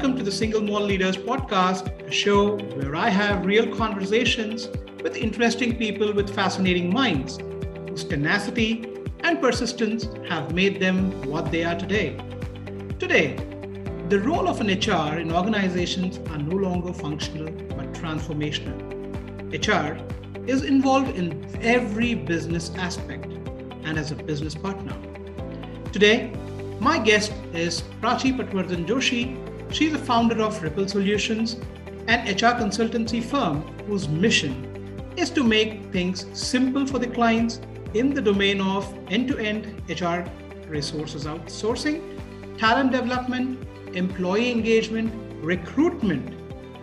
welcome to the Single Malt Leaders podcast, a show where I have real conversations with interesting people with fascinating minds whose tenacity and persistence have made them what they are today. Today, the role of an HR in organizations are no longer functional but transformational. HR is involved in every business aspect and as a business partner. Today, my guest is Prachi Patwardhan Joshi. She's the founder of Hripple Solutions, an HR consultancy firm whose mission is to make things simple for the clients in the domain of end to end HR resources outsourcing, talent development, employee engagement, recruitment,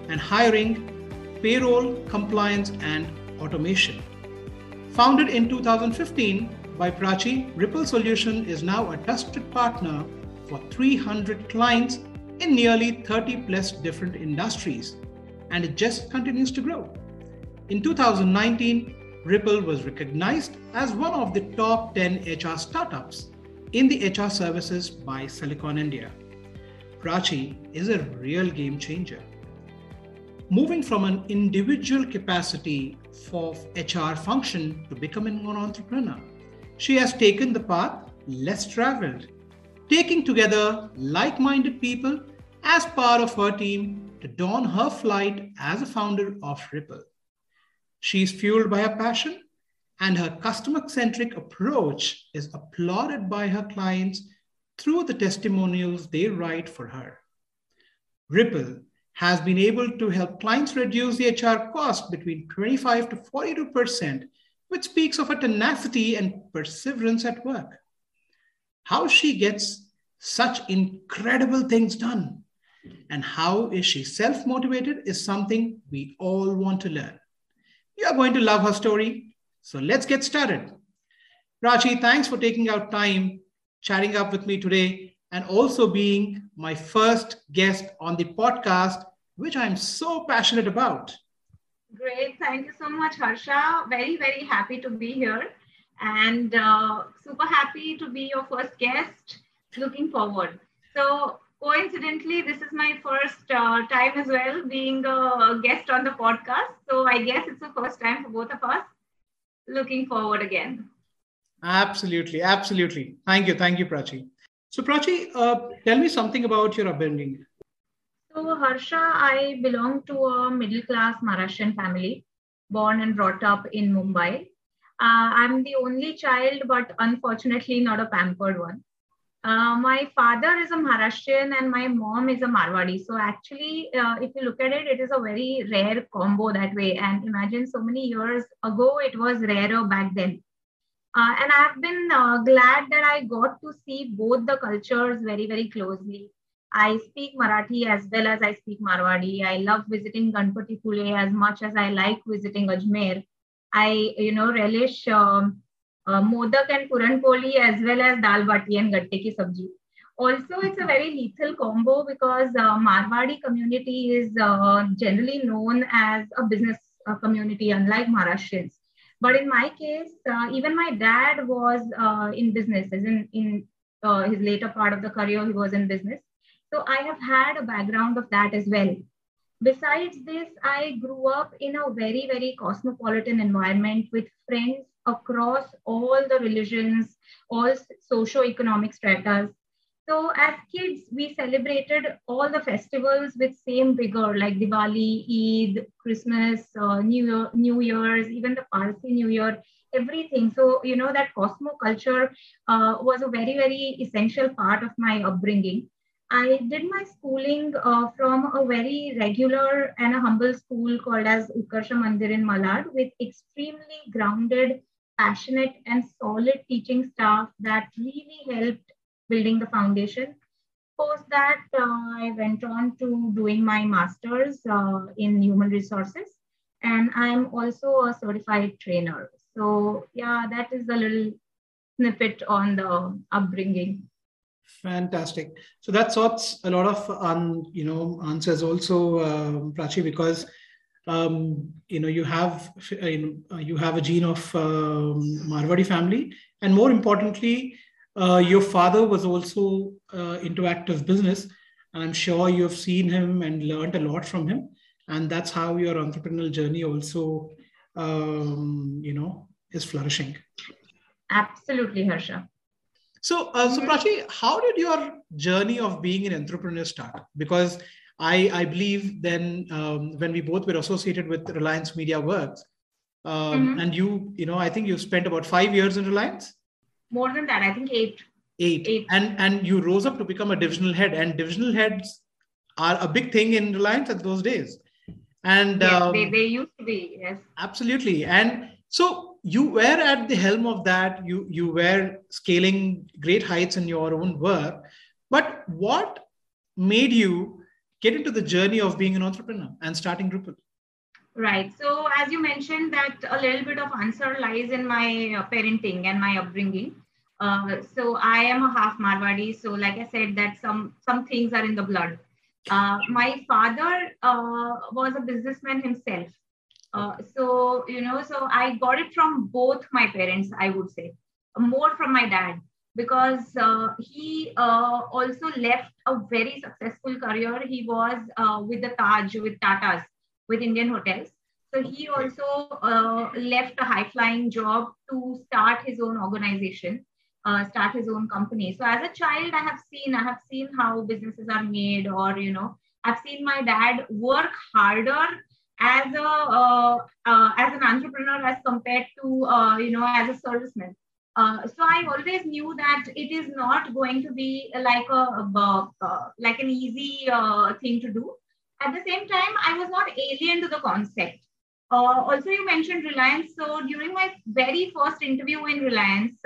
and hiring, payroll, compliance, and automation. Founded in 2015, by Prachi, Hripple Solution is now a trusted partner for 300 clients in nearly 30 plus different industries, and it just continues to grow. In 2019, Hripple was recognized as one of the top 10 HR startups in the HR services by Silicon India. Prachi is a real game changer. Moving from an individual capacity for HR function to becoming an entrepreneur she has taken the path less traveled, taking together like minded people as part of her team to don her flight as a founder of Hripple. She is fueled by her passion, and her customer centric approach is applauded by her clients through the testimonials they write for her. Hripple has been able to help clients reduce the HR cost between 25 to 42% which speaks of her tenacity and perseverance at work. How she gets such incredible things done and how is she self motivated is something we all want to learn. You are going to love her story. So let's get started. Prachi, thanks for taking out time chatting up with me today and also being my first guest on the podcast, which I'm so passionate about. Great. Thank you so much, Harsha. Very, very happy to be here and uh, super happy to be your first guest. Looking forward. So, coincidentally, this is my first uh, time as well being a guest on the podcast. So, I guess it's the first time for both of us. Looking forward again. Absolutely. Absolutely. Thank you. Thank you, Prachi. So, Prachi, uh, tell me something about your upbringing. So, Harsha, I belong to a middle class Maharashtrian family, born and brought up in Mumbai. Uh, I'm the only child, but unfortunately, not a pampered one. Uh, my father is a Maharashtrian and my mom is a Marwadi. So, actually, uh, if you look at it, it is a very rare combo that way. And imagine so many years ago, it was rarer back then. Uh, and I've been uh, glad that I got to see both the cultures very, very closely. I speak Marathi as well as I speak Marwadi. I love visiting Ganpatipule as much as I like visiting Ajmer. I, you know, relish um, uh, modak and puran poli as well as dal bati and gatte ki sabji. Also, it's a very lethal combo because uh, Marwadi community is uh, generally known as a business uh, community, unlike Maharashtrians. But in my case, uh, even my dad was uh, in business, as in in his later part of the career, he was in business. So I have had a background of that as well. Besides this, I grew up in a very, very cosmopolitan environment with friends across all the religions, all socio-economic stratas. So as kids, we celebrated all the festivals with same vigor, like Diwali, Eid, Christmas, uh, New Year, New Year's, even the Parsi New Year, everything. So you know that cosmo culture uh, was a very, very essential part of my upbringing. I did my schooling uh, from a very regular and a humble school called as Utkarsha Mandir in Malad with extremely grounded, passionate, and solid teaching staff that really helped building the foundation. Post that, uh, I went on to doing my master's uh, in human resources, and I'm also a certified trainer. So, yeah, that is a little snippet on the upbringing. Fantastic. So that sorts a lot of um, you know answers also, uh, Prachi, because um, you know you have you, know, you have a gene of um, Marwadi family, and more importantly, uh, your father was also uh, into active business, and I'm sure you've seen him and learned a lot from him. And that's how your entrepreneurial journey also, um, you know, is flourishing. Absolutely, Harsha. So, uh, so Prachi, how did your journey of being an entrepreneur start? Because I, I believe then um, when we both were associated with Reliance Media Works, um, mm-hmm. and you, you know, I think you spent about five years in Reliance. More than that, I think eight. Eight. eight. And and you rose up to become a divisional head, and divisional heads are a big thing in Reliance at those days. And yes, um, they, they used to be, yes. Absolutely. And so you were at the helm of that. You you were scaling great heights in your own work. But what made you get into the journey of being an entrepreneur and starting Hripple? Right. So as you mentioned, that a little bit of answer lies in my uh, parenting and my upbringing. Uh, so I am a half Marwadi. So like I said, that some some things are in the blood. Uh, my father uh, was a businessman himself. Uh, so you know, so I got it from both my parents. I would say more from my dad because uh, he uh, also left a very successful career. He was uh, with the Taj, with Tata's, with Indian Hotels. So he also uh, left a high flying job to start his own organization, uh, start his own company. So as a child, I have seen, I have seen how businesses are made, or you know, I've seen my dad work harder as a uh, as an entrepreneur as compared to you know as a serviceman uh, so I always knew that it is not going to be like a, uh, like an easy uh, thing to do. At the same time, I was not alien to the concept. Uh, also, you mentioned Reliance. So during my very first interview in Reliance,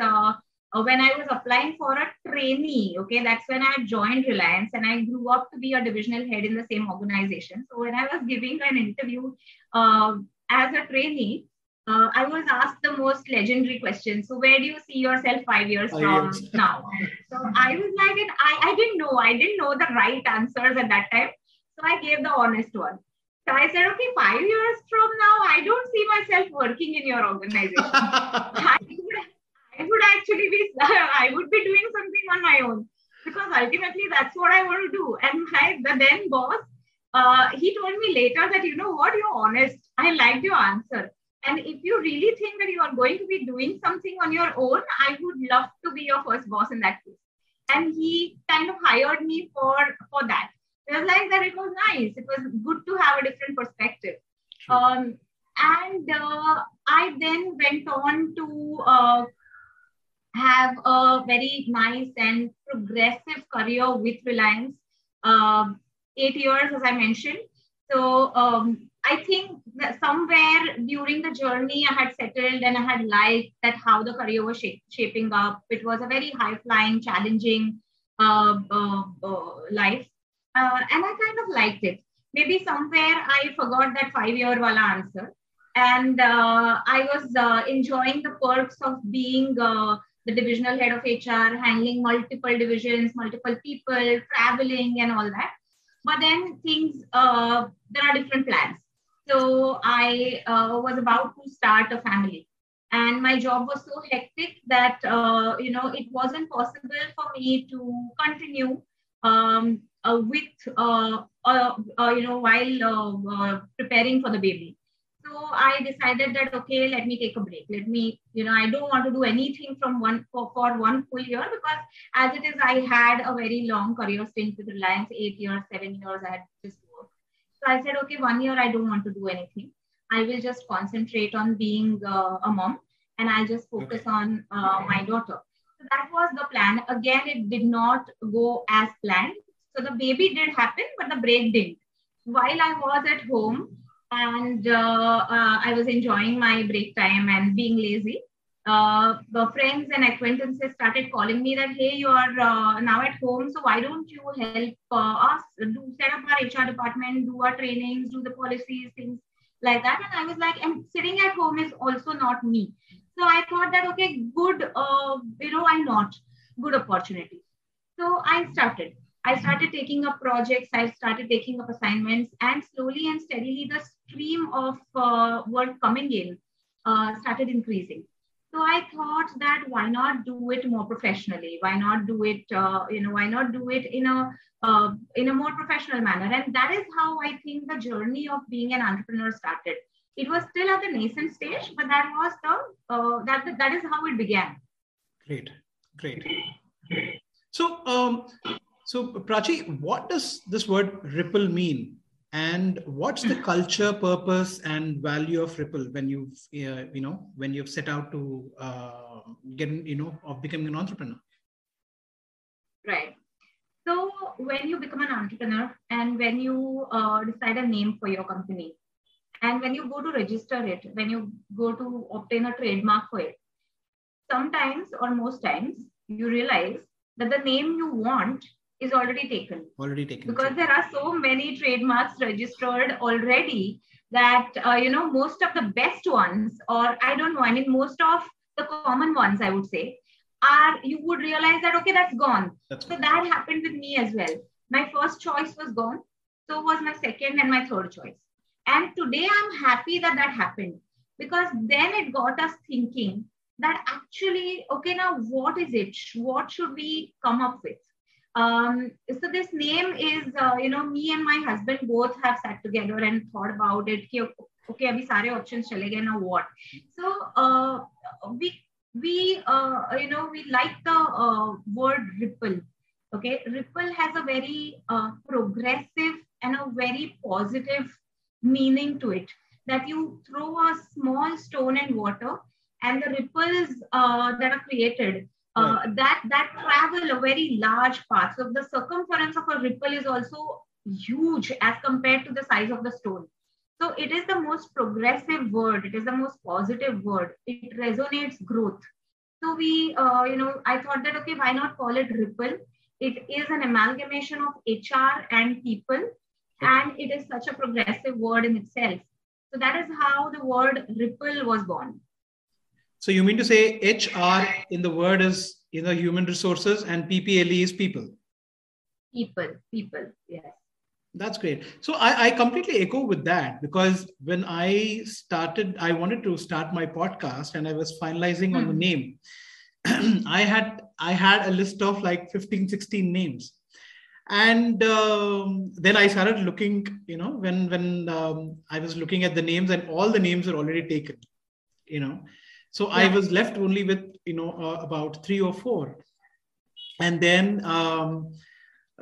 uh, when I was applying for a trainee, okay, that's when I joined Reliance and I grew up to be a divisional head in the same organization. So when I was giving an interview as a trainee, uh, I was asked the most legendary question. So, where do you see yourself five years from now? So, I was like, I, I didn't know. I didn't know the right answers at that time. So, I gave the honest one. So, I said, okay, five years from now, I don't see myself working in your organization. I, would, actually be, I would be doing something on my own because ultimately that's what I want to do. And my the then boss, uh, he told me later that, you know what, you're honest. I liked your answer and if you really think that you are going to be doing something on your own, I would love to be your first boss in that case. And he kind of hired me for, for that. It was like that it was nice. It was good to have a different perspective. Um, and uh, I then went on to uh, have a very nice and progressive career with Reliance. Uh, eight years, as I mentioned. So um, I think that somewhere during the journey, I had settled and I had liked that how the career was sh- shaping up. It was a very high flying, challenging uh, uh, uh, life. Uh, and I kind of liked it. Maybe somewhere I forgot that five year wala answer. And uh, I was uh, enjoying the perks of being the divisional head of HR, handling multiple divisions, multiple people, traveling, and all that. But then things, uh, there are different plans so I uh, was about to start a family. And my job was so hectic that, uh, you know, it wasn't possible for me to continue um, uh, with, uh, uh, you know, while preparing for the baby. So I decided that, okay, let me take a break. Let me, you know, I don't want to do anything from one for, for one full year because as it is, I had a very long career stint with Reliance, eight years, seven years. I had just worked. so I said, okay, one year I don't want to do anything. I will just concentrate on being uh, a mom and I'll just focus okay. on uh, my daughter. So that was the plan. Again, it did not go as planned. So the baby did happen, but the break didn't. While I was at home and uh, uh I was enjoying my break time and being lazy, uh, the friends and acquaintances started calling me that, hey, you are now at home, so why don't you help us do set up our HR department, do our trainings, do the policies, things like that. And I was like, and sitting at home is also not me. So I thought that, okay, good, uh, you know, why not? Good opportunity. So I started. I started taking up projects, I started taking up assignments, and slowly and steadily the stream of uh, work coming in uh, started increasing So I thought that why not do it more professionally? Why not do it, uh, you know, why not do it in a uh, in a more professional manner? And that is how I think the journey of being an entrepreneur started. It was still at the nascent stage, but that was the uh, that that is how it began. Great, great. So, um, so Prachi, what does this word ripple mean? And what's the culture purpose and value of ripple when you've uh, you know when you've set out to uh, get you know of becoming an entrepreneur? Right. So when you become an entrepreneur and when you uh, decide a name for your company and when you go to register it when you go to obtain a trademark for it sometimes or most times you realize that the name you want is already taken. Already taken. Because there are so many trademarks registered already that, uh, you know, most of the best ones, or I don't know, I mean, most of the common ones, I would say, are you would realize that, okay, that's gone. That's so that happened with me as well. My first choice was gone. So was my second and my third choice. And today I'm happy that that happened because then it got us thinking that actually, okay, now what is it? What should we come up with? Um, so this name is, uh, you know, me and my husband both have sat together and thought about it. Ki, okay, abhi sare options chale gaye now what? So uh, we we uh, you know we like the uh, word ripple. Okay, ripple has a very uh, progressive and a very positive meaning to it. That you throw a small stone in water and the ripples uh, that are created uh, right. that that travel a very large path. So the circumference of a ripple is also huge as compared to the size of the stone. So it is the most progressive word. It is the most positive word. It resonates growth. So we, uh, you know, I thought that okay, why not call it ripple? It is an amalgamation of HR and people, and it is such a progressive word in itself. So that is how the word ripple was born. So you mean to say HR in the word is you know human resources and PPLE is people. People, people, yes. That's great. So I, I completely echo with that because when I started, I wanted to start my podcast and I was finalizing on the hmm. name. I had I had a list of like 15, 16 names. And um, then I started looking, you know, when when um, I was looking at the names and all the names are already taken, you know so yeah. i was left only with you know uh, about three or four. And then um,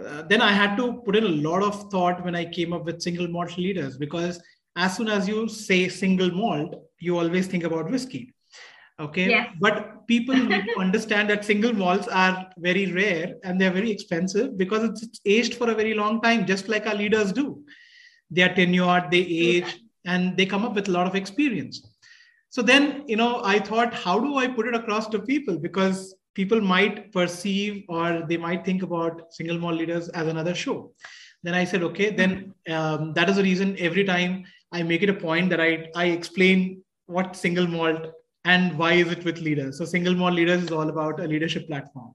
uh, then i had to put in a lot of thought when i came up with single malt leaders because as soon as you say single malt you always think about whiskey. Okay? Yes. but people understand that single malts are very rare and they're very expensive because it's, it's, aged for a very long time just like our leaders do. They are tenured they age and they come up with a lot of experience so then, you know, I thought, how do I put it across to people? Because people might perceive or they might think about single malt leaders as another show. Then I said, okay, then um, that is the reason every time I make it a point that I, I explain what single malt and why is it with leaders. So single malt leaders is all about a leadership platform.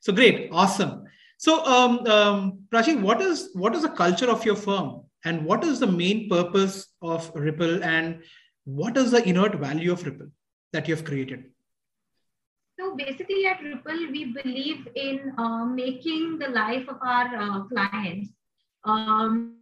So great, awesome. So um, um, Prachi, what is what is the culture of your firm, and what is the main purpose of Hripple, and what is the inert value of Hripple that you have created? So basically, at Hripple, we believe in uh, making the life of our uh, clients um,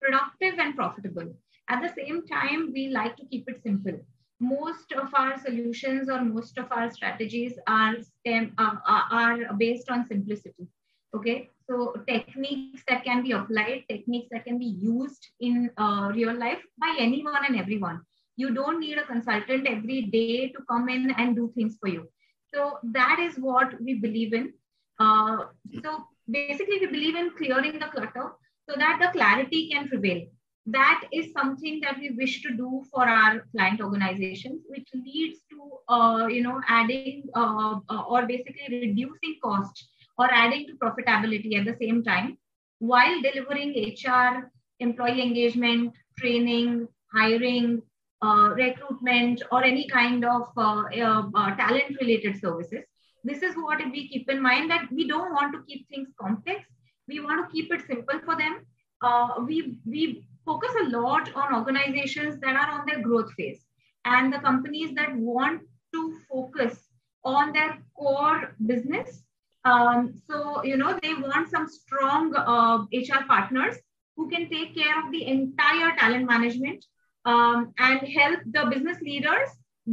productive and profitable. At the same time, we like to keep it simple. Most of our solutions or most of our strategies are, stem, uh, are based on simplicity. Okay, so techniques that can be applied, techniques that can be used in uh, real life by anyone and everyone. You don't need a consultant every day to come in and do things for you. So that is what we believe in. Uh, so basically, we believe in clearing the clutter so that the clarity can prevail. That is something that we wish to do for our client organizations, which leads to uh, you know adding uh, uh or basically reducing cost or adding to profitability at the same time while delivering HR, employee engagement, training, hiring, uh, recruitment or any kind of uh, uh, uh, talent related services. This is what we keep in mind that we don't want to keep things complex. We want to keep it simple for them. Uh, we, we focus a lot on organizations that are on their growth phase and the companies that want to focus on their core business. Um, so, you know, they want some strong uh, HR partners who can take care of the entire talent management um, and help the business leaders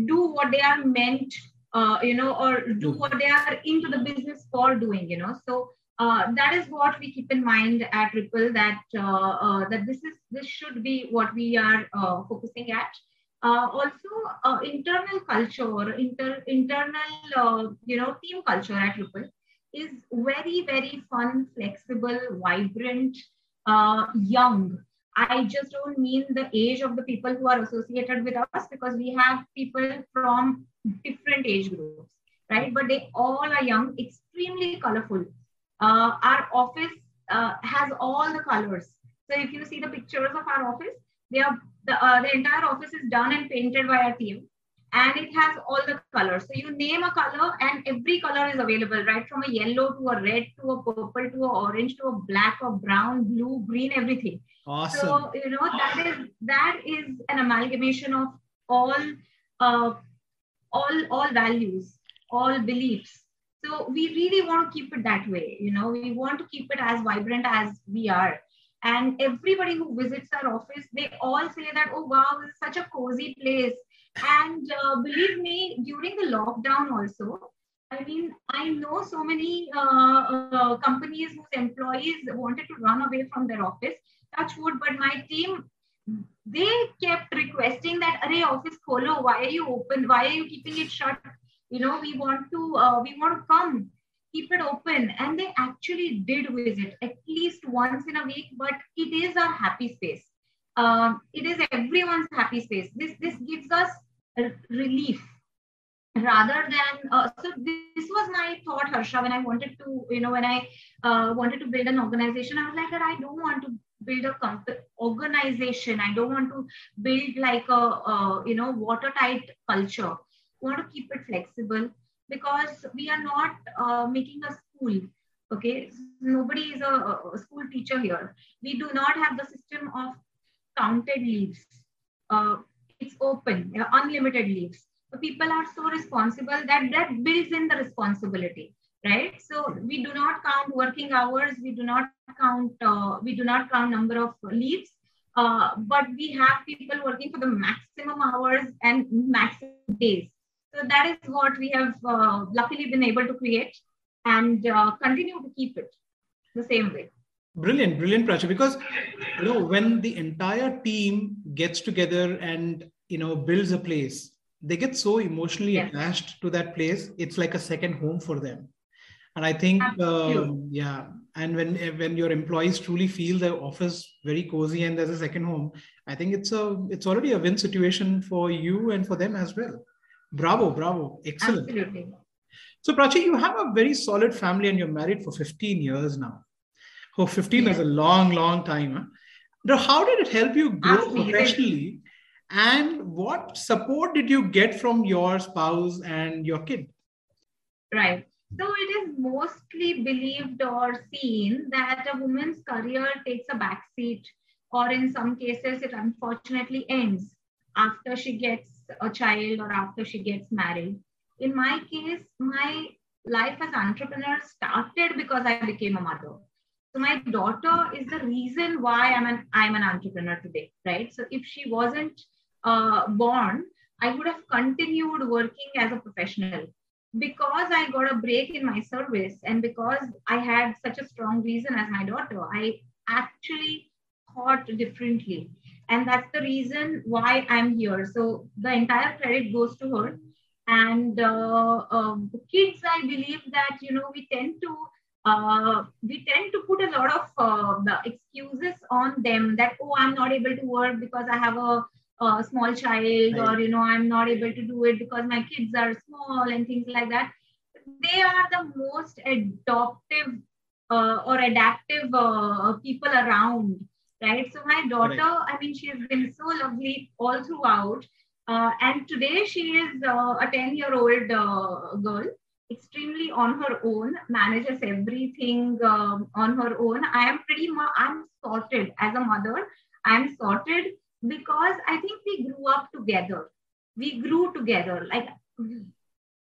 do what they are meant, uh, you know, or do what they are into the business for doing, you know. So uh, that is what we keep in mind at Hripple that uh, uh that this is this should be what we are uh, focusing at. Uh, also, internal culture, inter, internal you know team culture at Hripple is very very fun, flexible, vibrant, young. I just don't mean the age of the people who are associated with us because we have people from different age groups, right? But they all are young, extremely colorful. Uh, our office uh, has all the colors. So if you see the pictures of our office, they are the, uh, the entire office is done and painted by our team and it has all the colors. So you name a color and every color is available, right? From a yellow to a red to a purple to a orange to a black or brown, blue, green, everything. Awesome. So you know that is that is an amalgamation of all uh, all all values, all beliefs. So we really want to keep it that way. You know, we want to keep it as vibrant as we are. And everybody who visits our office, they all say that, oh wow, this is such a cozy place and uh, believe me, during the lockdown also, I mean, I know so many uh, uh, companies whose employees wanted to run away from their office. Touch wood, but my team, they kept requesting that, "Arey, office kholo, why are you open? Why are you keeping it shut? You know, we want to, uh, we want to come, keep it open." And they actually did visit at least once in a week. But it is a happy space. Um, it is everyone's happy space. This this gives us relief rather than uh, so this was my thought harsha when i wanted to you know when i uh, wanted to build an organization. I was like i don't want to build a comp- organization. I don't want to build like a, a you know watertight culture. I want to keep it flexible because we are not uh, making a school okay? Nobody is a, a, school teacher here. We do not have the system of counted leaves. Uh, it's open, unlimited leaves. People are so responsible that that builds in the responsibility, right? So we do not count working hours, we do not count, uh, we do not count number of leaves, uh, but we have people working for the maximum hours and maximum days. So that is what we have uh, luckily been able to create and uh, continue to keep it the same way. Brilliant, brilliant, Prachi. Because you know when the entire team gets together and you know builds a place, they get so emotionally yes. attached to that place. It's like a second home for them. And I think, uh, yeah, and when when your employees truly feel the office very cozy and there's a second home, I think it's a it's already a win situation for you and for them as well. Bravo, bravo, excellent. Absolutely. So Prachi, you have a very solid family and you're married for 15 years now. Oh, 15 yeah. is a long, long time. Huh? Now, how did it help you grow Absolutely. professionally? And what support did you get from your spouse and your kid? Right. So it is mostly believed or seen that a woman's career takes a backseat, or in some cases, it unfortunately ends after she gets a child or after she gets married. In my case, my life as entrepreneur started because I became a mother. So my daughter is the reason why I'm an I'm an entrepreneur today, right? So if she wasn't uh, born, I would have continued working as a professional. Because I got a break in my service and because I had such a strong reason as my daughter, I actually thought differently. And that's the reason why I'm here. So the entire credit goes to her. And uh, um, kids, I believe that, you know, we tend to uh, we tend to put a lot of uh, excuses on them that oh i'm not able to work because i have a, a small child right. or you know i'm not able to do it because my kids are small and things like that they are the most adoptive uh, or adaptive uh, people around right so my daughter right. i mean she has been so lovely all throughout uh, and today she is uh, a 10 year old girl extremely on her own, manages everything um, on her own. I am pretty much, I'm sorted as a mother. I'm sorted because I think we grew up together. We grew together. Like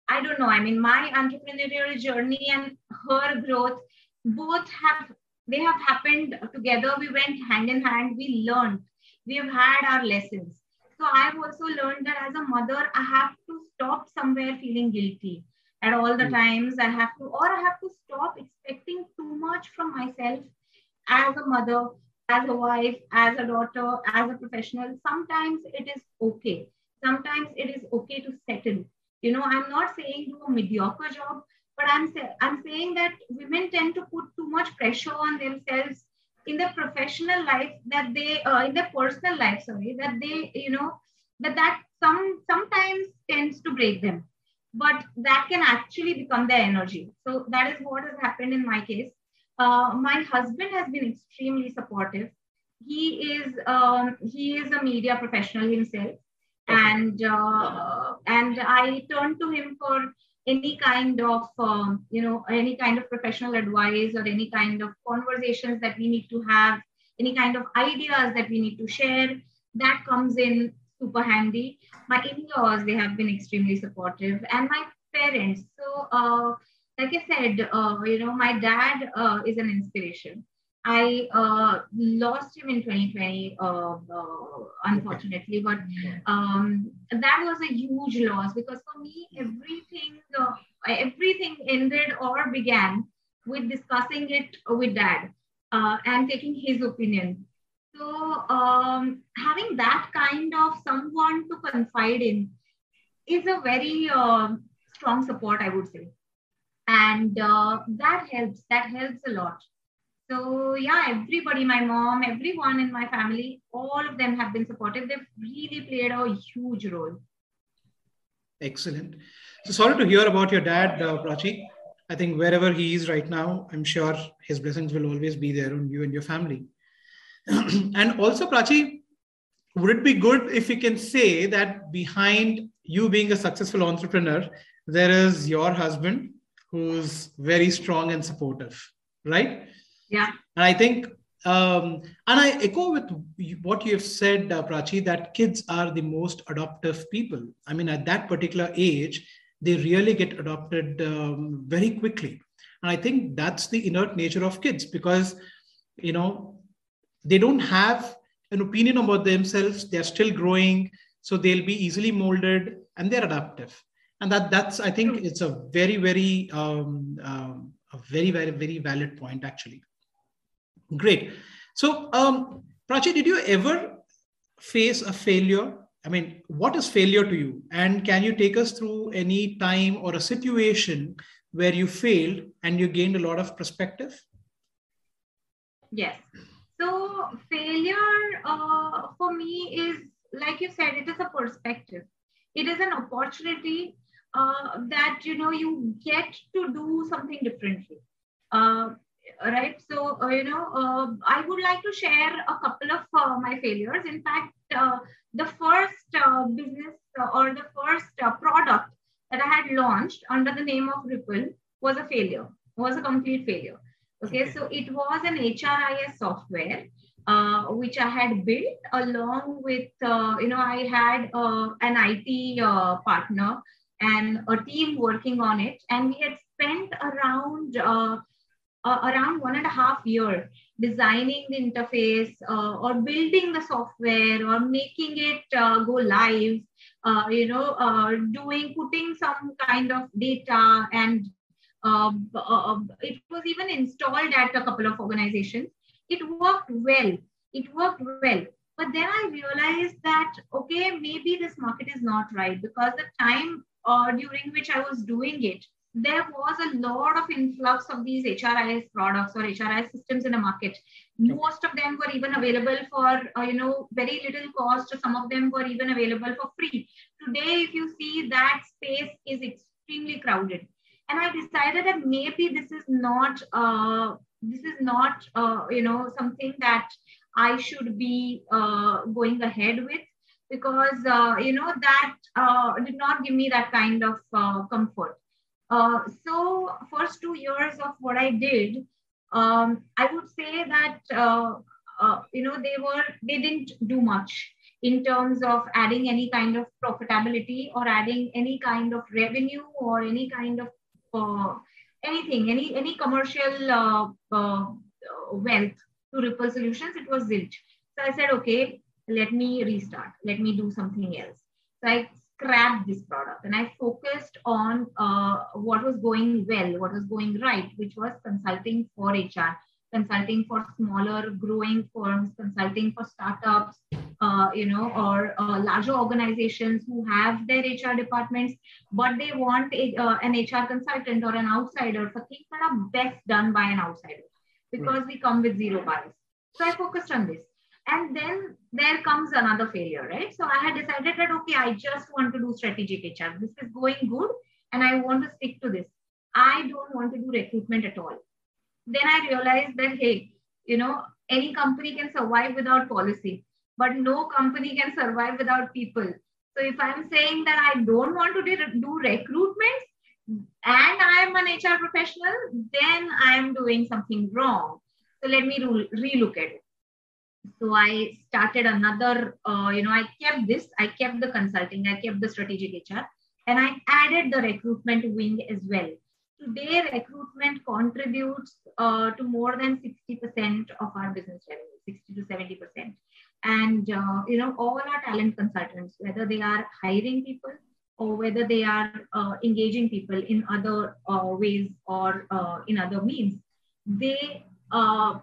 I don't know. I mean, my entrepreneurial journey and her growth both have they have happened together. We went hand in hand. We learned. We have had our lessons. So I've also learned that as a mother, I have to stop somewhere feeling guilty at all the mm. times. I have to, or I have to stop expecting too much from myself as a mother, as a wife, as a daughter, as a professional. Sometimes it is okay. Sometimes it is okay to settle. You know, I'm not saying do a mediocre job, but I'm, I'm saying that women tend to put too much pressure on themselves in their professional life that they uh, in their personal life sorry that they you know that that some sometimes tends to break them but that can actually become their energy. So that is what has happened in my case. Uh, my husband has been extremely supportive. He is um, he is a media professional himself. And uh, and i turn to him for any kind of um, you know any kind of professional advice or any kind of conversations that we need to have any kind of ideas that we need to share that comes in super handy. My in-laws they have been extremely supportive. And my parents so uh, like i said uh, you know my dad uh, is an inspiration. I uh, lost him in 2020, uh, uh, unfortunately, but um, that was a huge loss because for me, everything uh, everything ended or began with discussing it with dad uh, and taking his opinion. So um, having that kind of someone to confide in is a very uh, strong support, I would say, and that helps. That helps a lot. So yeah, everybody, my mom, everyone in my family, all of them have been supportive. They've really played a huge role. Excellent. So sorry to hear about your dad, uh, Prachi. I think wherever he is right now, I'm sure his blessings will always be there on you and your family. and also, Prachi, would it be good if we can say that behind you being a successful entrepreneur, there is your husband who's very strong and supportive, right? Yeah. And I think, um, and I echo with what you have said, uh, Prachi, that kids are the most adoptive people. I mean, at that particular age, they really get adopted um, very quickly. And I think that's the inert nature of kids because, you know, they don't have an opinion about themselves. They're still growing. So they'll be easily molded and they're adaptive. And that that's, I think, it's a very, very, um, um, a very, very, very valid point, actually. Great. So, um, Prachi, did you ever face a failure? I mean, what is failure to you? And can you take us through any time or a situation where you failed and you gained a lot of perspective? Yes. So, failure uh, for me is, like you said, it is a perspective. It is an opportunity uh, that you know you get to do something differently. Uh, right so uh, you know uh, i would like to share a couple of uh, my failures in fact the first business or the first product that i had launched under the name of ripple was a failure was a complete failure okay, okay. so it was an hris software which i had built along with you know i had an it partner and a team working on it and we had spent around uh, around one and a half year designing the interface uh, or building the software or making it uh, go live uh, you know uh, doing putting some kind of data and uh, Um, uh, um, it was even installed at a couple of organizations it worked well it worked well but then i realized that okay maybe this market is not right because the time uh, during which i was doing it there was a lot of influx of these HRIS products or HRIS systems in the market. Most of them were even available for, uh, you know, very little cost. Some of them were even available for free. Today, if you see that space is extremely crowded. And I decided that maybe this is not, uh, this is not, uh, you know, something that I should be uh, going ahead with because, uh, you know, that uh, did not give me that kind of comfort. Uh, so first two years of what I did, um, I would say that uh, uh, you know they were they didn't do much. in terms of adding any kind of profitability or adding any kind of revenue or any kind of anything, any any commercial uh, uh, wealth to Hripple Solutions, it was zilch. So I said, okay, let me restart. Let me do something else. So I scrapped this product and I focused on uh, what was going well, what was going right, which was consulting for HR, consulting for smaller growing firms, consulting for startups, uh, you know, or uh, larger organizations who have their HR departments, but they want a, uh, an HR consultant or an outsider for things that are best done by an outsider because right. we come with zero bias. So I focused on this. And then there comes another failure, right? So I had decided that, okay, I just want to do strategic HR. This is going good and I want to stick to this. I don't want to do recruitment at all. Then I realized that, hey, you know, any company can survive without policy, but no company can survive without people. So if I'm saying that I don't want to do recruitment and I am an HR professional, then I am doing something wrong. So let me re- relook at it. So I started another, uh, you know, I kept this, I kept the consulting, I kept the strategic HR, and I added the recruitment wing as well. Today, recruitment contributes uh, to more than 60% of our business revenue, 60 to 70%. And, uh, you know, all our talent consultants, whether they are hiring people or whether they are uh, engaging people in other uh, ways or uh, in other means, they uh,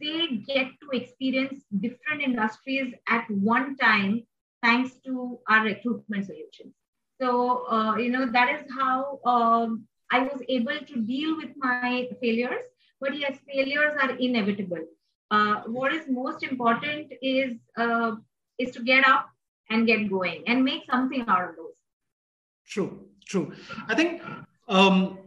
they get to experience different industries at one time thanks to our recruitment solutions. So, uh, you know, that is how um, I was able to deal with my failures. But yes, failures are inevitable. Uh, what is most important is uh, is to get up and get going and make something out of those. True, true. I think um,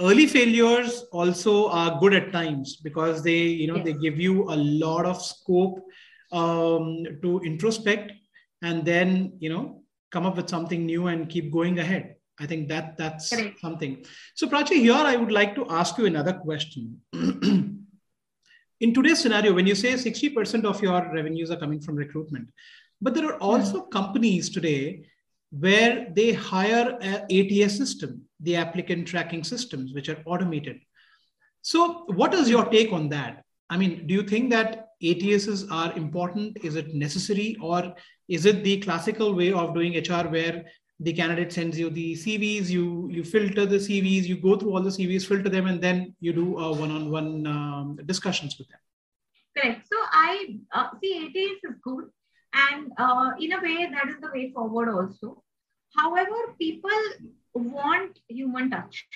early failures also are good at times because they you know yes. they give you a lot of scope um, to introspect and then you know come up with something new and keep going ahead i think that that's Correct. something so prachi here i would like to ask you another question in today's scenario when you say 60% of your revenues are coming from recruitment but there are also mm-hmm. companies today where they hire a ATS system, the applicant tracking systems, which are automated. So, what is your take on that? I mean, do you think that ATSs are important? Is it necessary, or is it the classical way of doing HR where the candidate sends you the CVs, you you filter the CVs, you go through all the CVs, filter them, and then you do a one-on-one um, discussions with them? Correct. So I uh, see ATS is good, and uh, in a way that is the way forward also However, people want human touch.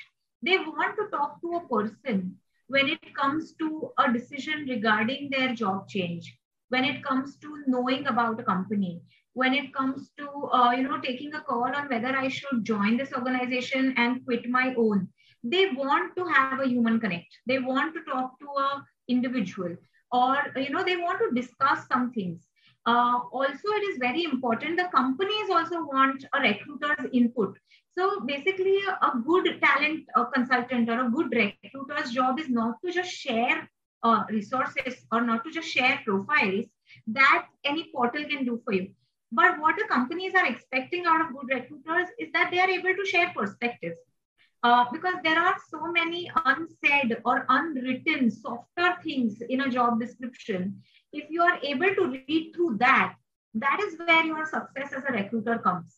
They want to talk to a person when it comes to a decision regarding their job change, when it comes to knowing about a company, when it comes to uh, you know taking a call on whether I should join this organization and quit my own. They want to have a human connect. They want to talk to a individual, or you know they want to discuss some things uh, also, it is very important. The companies also want a recruiter's input. So basically, a good talent a consultant or a good recruiter's job is not to just share uh, resources or not to just share profiles that any portal can do for you. But what the companies are expecting out of good recruiters is that they are able to share perspectives. Uh, because there are so many unsaid or unwritten softer things in a job description if you are able to read through that, that is where your success as a recruiter comes.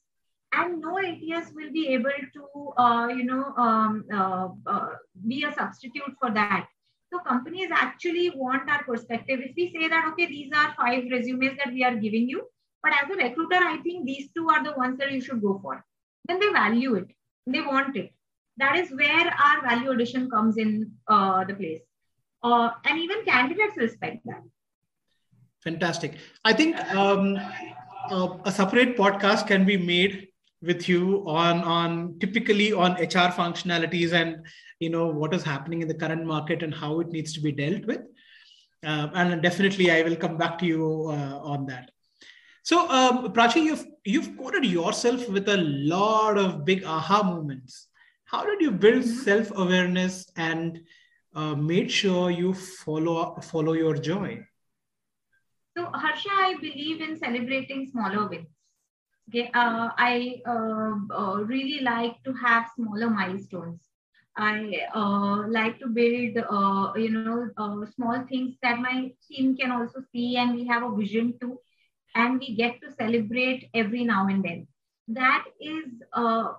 And no ATS will be able to, uh, you know, um, uh, uh, be a substitute for that. So companies actually want our perspective. If we say that, okay, these are five resumes that we are giving you, but as a recruiter, I think these two are the ones that you should go for. Then they value it. They want it. That is where our value addition comes in uh, the place. Uh, and even candidates respect that. Fantastic. I think um, a separate podcast can be made with you on on typically on HR functionalities and you know what is happening in the current market and how it needs to be dealt with. Uh, and definitely, I will come back to you uh, on that. So, um, Prachi, you've you've quoted yourself with a lot of big aha moments. How did you build mm-hmm. self awareness and uh, made sure you follow follow your joy? So Harsha, I believe in celebrating smaller wins. Okay, uh, I uh, uh, really like to have smaller milestones. I uh, like to build, uh, you know, uh, small things that my team can also see, and we have a vision to, and we get to celebrate every now and then. that is uh,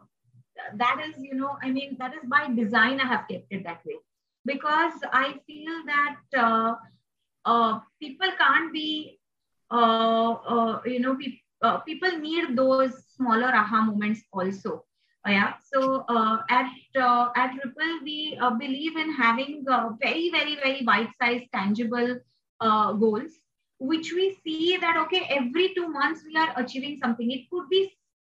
that is you know, I mean, that is by design. I have kept it that way because I feel that uh, uh, people can't be, you know, people uh, people need those smaller aha moments also. Uh, yeah. So uh, at uh, at Hripple, we uh, believe in having very very very bite-sized tangible goals, which we see that okay every two months we are achieving something. It could be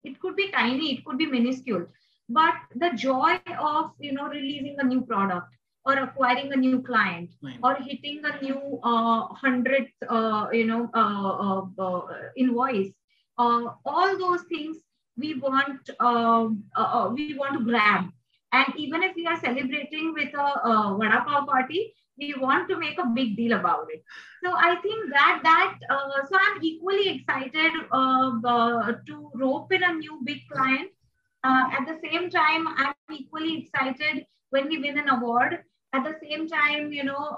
it could be tiny, it could be minuscule, but the joy of you know releasing a new product or acquiring a new client right. or hitting a new uh, hundredth uh, you know uh, invoice uh, all those things we want um, uh, uh, we want to grab and even if we are celebrating with a, a vada pav party we want to make a big deal about it. So i think that that uh, so i'm equally excited uh, uh, to rope in a new big client. At the same time i'm equally excited when we win an award. At the same time you know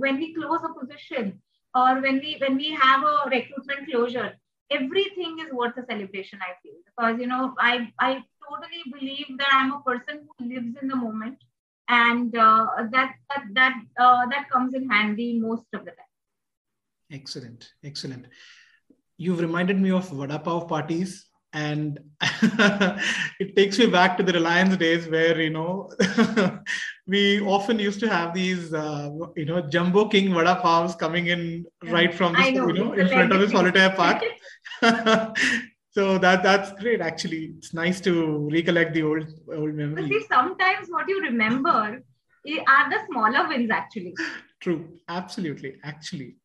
when we close a position or when we when we have a recruitment closure everything is worth a celebration i feel. Because you know i i totally believe that i'm a person who lives in the moment and uh, that that that uh, that comes in handy most of the time. Excellent. Excellent. You've reminded me of vada pav parties and it takes me back to the reliance days where you know we often used to have these uh, you know jumbo king vada pavs coming in right from the, know, you know in front of the solitaire park so that that's great. Actually, it's nice to recollect the old old memories. See, sometimes what you remember are the smaller wins. Actually, true. Absolutely. Actually.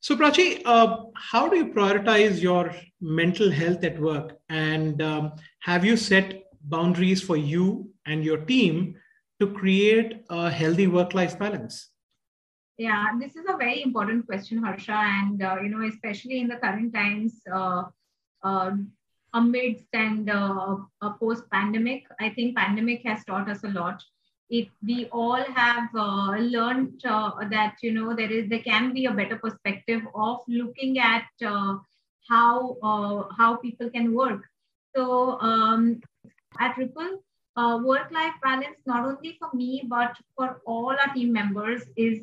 So, Prachi, uh, how do you prioritize your mental health at work? And um, have you set boundaries for you and your team to create a healthy work life balance? Yeah, this is a very important question, Harsha, and uh, you know, especially in the current times, uh, uh, amidst and uh, post-pandemic, I think pandemic has taught us a lot. It we all have uh, learned uh, that you know there is there can be a better perspective of looking at how how people can work. So um, at Hripple, uh, work-life balance not only for me but for all our team members is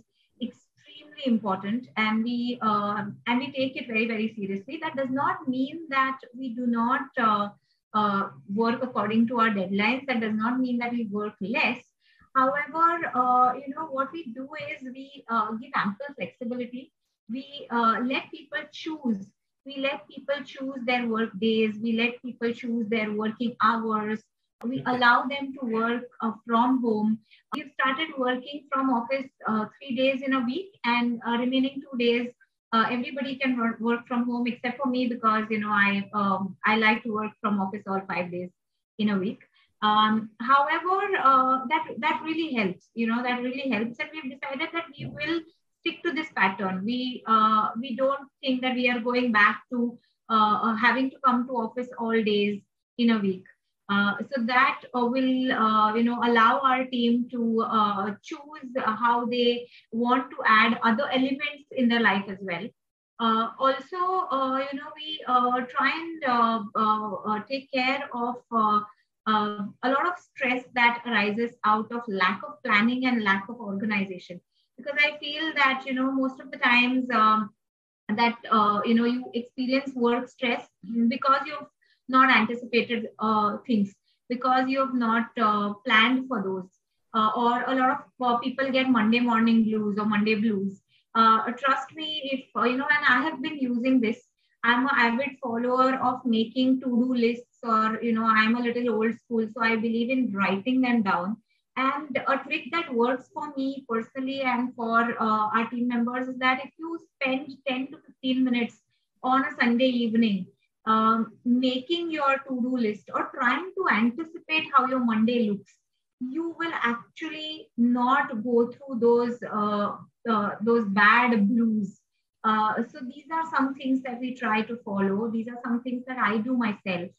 important and we uh, and we take it very very seriously. That does not mean that we do not uh, uh, work according to our deadlines. That does not mean that we work less. However uh, you know what we do is we uh, give ample flexibility. We uh, let people choose. We let people choose their work days. We let people choose their working hours we allow them to work uh, from home. We've started working from office uh, three days in a week, and uh, remaining two days, uh, everybody can work, from home except for me because you know I um, I like to work from office all five days in a week. Um, however, uh, that that really helps. You know that really helps, and we've decided that we will stick to this pattern. We uh, we don't think that we are going back to having to come to office all days in a week. Uh, so that uh, will uh, you know allow our team to uh, choose how they want to add other elements in their life as well. Uh, also you know we try and take care of a lot of stress that arises out of lack of planning and lack of organization. Because i feel that you know most of the times um, that you know you experience work stress because you've not anticipated uh, things because you have not uh, planned for those. Uh, or a lot of uh, people get Monday morning blues or Monday blues. Uh, trust me, if uh, you know, and I have been using this. I'm an avid follower of making to-do lists, or you know, I'm a little old school, so I believe in writing them down. And a trick that works for me personally and for our team members is that if you spend 10 to 15 minutes on a Sunday evening um, making your to-do list or trying to anticipate how your Monday looks, you will actually not go through those uh, uh, those bad blues Uh, so these are some things that we try to follow. These are some things that I do myself.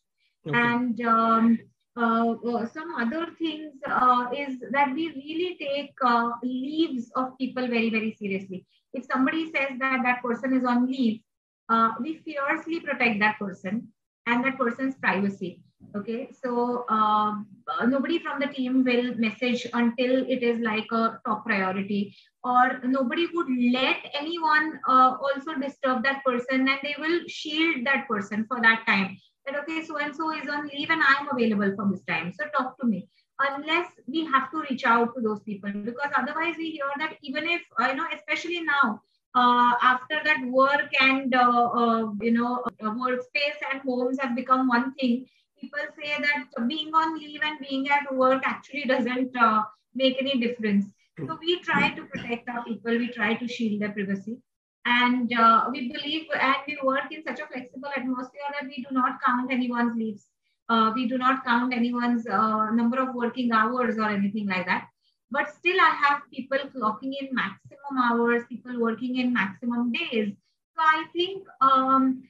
Okay. And um, uh, uh, some other things uh, is that we really take uh, leaves of people very, very seriously. If somebody says that that person is on leave, uh, we fiercely protect that person and that person's privacy. Okay, so um, nobody from the team will message until it is like a top priority, or nobody would let anyone uh, also disturb that person, and they will shield that person for that time. That okay, so and so is on leave, and I'm available for this time. So talk to me. Unless we have to reach out to those people, because otherwise we hear that even if uh, you know, especially now, uh, after that work and uh, uh, you know workspace and homes have become one thing. People say that being on leave and being at work actually doesn't uh, make any difference. So we try to protect our people. We try to shield their privacy. And uh, we believe and we work in such a flexible atmosphere that we do not count anyone's leaves. Uh, we do not count anyone's number of working hours or anything like that but still I have people clocking in maximum hours, people working in maximum days. So I think um,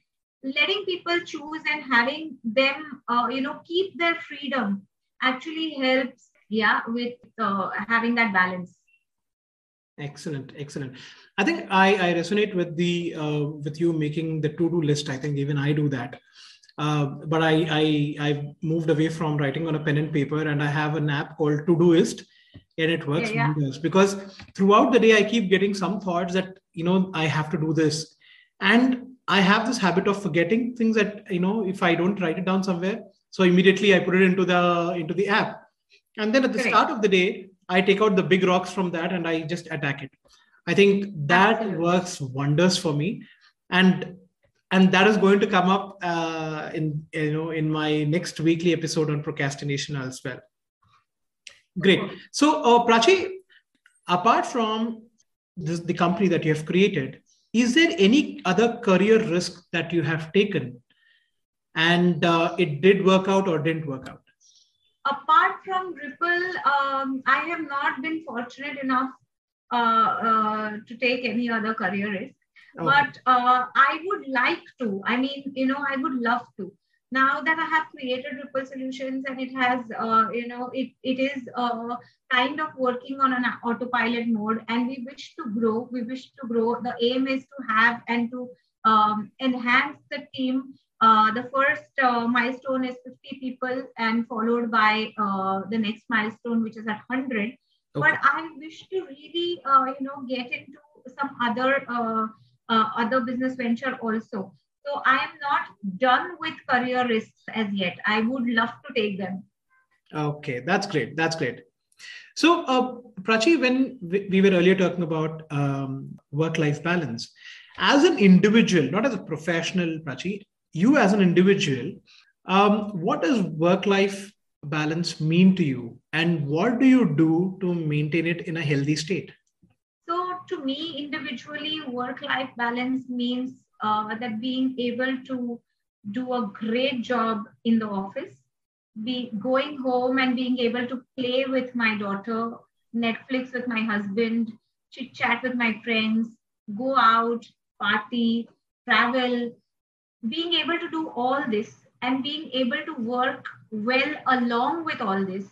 letting people choose and having them, uh, you know, keep their freedom actually helps, yeah, with uh, having that balance. Excellent, excellent. I think I, I resonate with the uh, with you making the to do list. I think even I do that. Uh, but I, I I've moved away from writing on a pen and paper, and I have an app called Todoist, and it works yeah, yeah. wonders because throughout the day i keep getting some thoughts that you know i have to do this and i have this habit of forgetting things that you know if i don't write it down somewhere so immediately i put it into the into the app and then at the Correct. start of the day i take out the big rocks from that and i just attack it i think that Absolutely. works wonders for me and and that is going to come up uh, in you know in my next weekly episode on procrastination as well Great. So, uh, Prachi, apart from this, the company that you have created, is there any other career risk that you have taken and uh, it did work out or didn't work out? Apart from Hripple, um, I have not been fortunate enough uh, uh to take any other career risk. Okay. But uh, I would like to. I mean, you know, I would love to now that I have created Hripple Solutions and it has, uh, you know, it, it is uh, kind of working on an autopilot mode and we wish to grow, we wish to grow. The aim is to have and to um, enhance the team. Uh, the first uh, milestone is 50 people and followed by uh, the next milestone, which is at 100. Okay. But I wish to really, uh, you know, get into some other other business venture also. So I am not done with career risks as yet. I would love to take them. Okay, that's great. That's great. So, uh, Prachi, when we were earlier talking about um, work-life balance, as an individual, not as a professional, Prachi, you as an individual, um, what does work-life balance mean to you, and what do you do to maintain it in a healthy state? So, to me, individually, work-life balance means uh, that being able to do a great job in the office, be going home and being able to play with my daughter, Netflix with my husband, chit chat with my friends, go out, party, travel, being able to do all this and being able to work well along with all this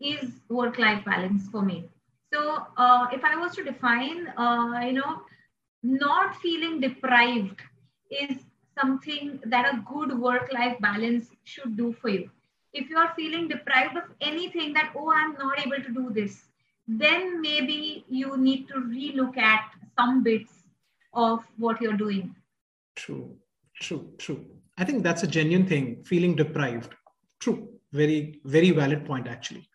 is work life balance for me. So, uh, if I was to define, uh, you know, not feeling deprived is something that a good work life balance should do for you. If you are feeling deprived of anything that, oh, I'm not able to do this, then maybe you need to relook at some bits of what you're doing. True, true, true. I think that's a genuine thing, feeling deprived. True, very, very valid point, actually.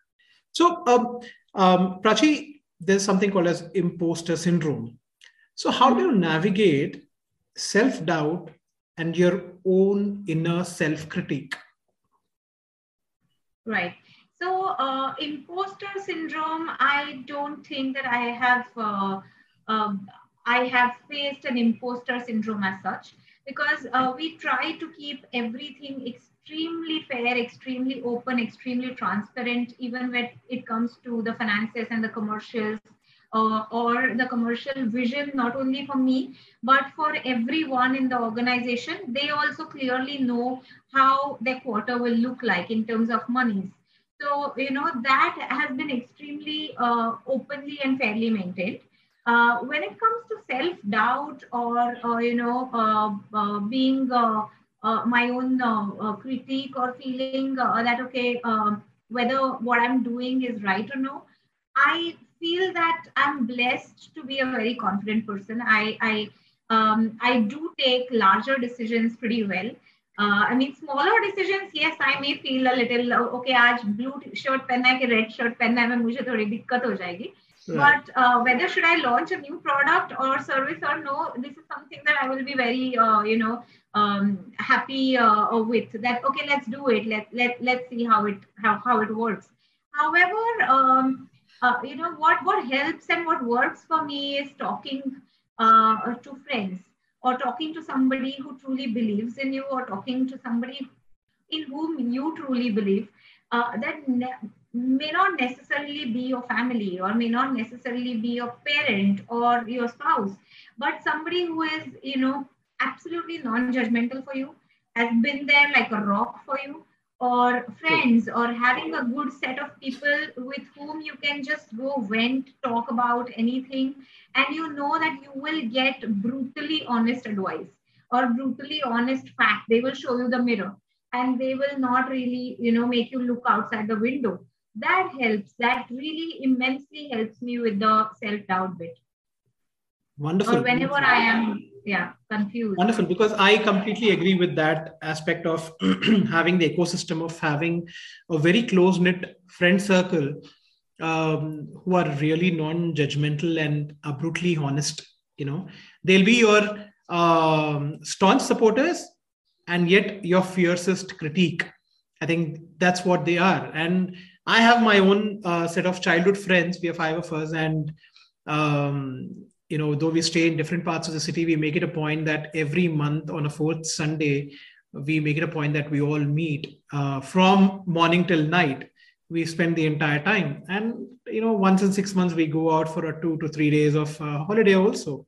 So, um, um, Prachi, there's something called as imposter syndrome. So, how do you navigate self doubt and your own inner self critique? Right. So, uh, imposter syndrome, I don't think that I have. Uh, um, I have faced an imposter syndrome as such because uh, we try to keep everything extremely fair, extremely open, extremely transparent, even when it comes to the finances and the commercials uh, or the commercial vision, not only for me, but for everyone in the organization. They also clearly know how their quarter will look like in terms of monies. So, you know, that has been extremely uh, openly and fairly maintained. Uh, when it comes to self doubt or, uh, you know, uh, uh, being uh, my own critique or feeling that, okay, um, whether what I'm doing is right or no, I feel that I'm blessed to be a very confident person. I, I, um, I do take larger decisions pretty well. Uh, I mean, smaller decisions, yes, I may feel a little, okay, आज blue shirt पहनना है कि red shirt पहनना है मैं मुझे थोड़ी दिक्कत हो जाएगी. Right. But uh, whether should I launch a new product or service or no, this is something that I will be very, uh, you know, um, happy uh, with. That okay, let's do it. Let let let's see how it how how it works. However, um, uh, you know what what helps and what works for me is talking uh, to friends or talking to somebody who truly believes in you or talking to somebody in whom you truly believe uh, that ne- may not necessarily be your family or may not necessarily be your parent or your spouse but somebody who is you know absolutely non-judgmental for you has been there like a rock for you or friends or having a good set of people with whom you can just go vent talk about anything and you know that you will get brutally honest advice or brutally honest fact. They will show you the mirror and they will not really you know make you look outside the window. That helps. That really immensely helps me with the self doubt bit wonderful. Or whenever i am yeah confused. Wonderful because i completely agree with that aspect of having the ecosystem of having a very close knit friend circle um, who are really non-judgmental and are brutally honest you know. They'll be your um, staunch supporters and yet your fiercest critique. I think that's what they are. And I have my own uh, set of childhood friends. We are five of us, and um, you know, though we stay in different parts of the city, we make it a point that every month on a fourth Sunday, we make it a point that we all meet uh, from morning till night. We spend the entire time, and you know, once in six months, we go out for a two to three days of uh, holiday also.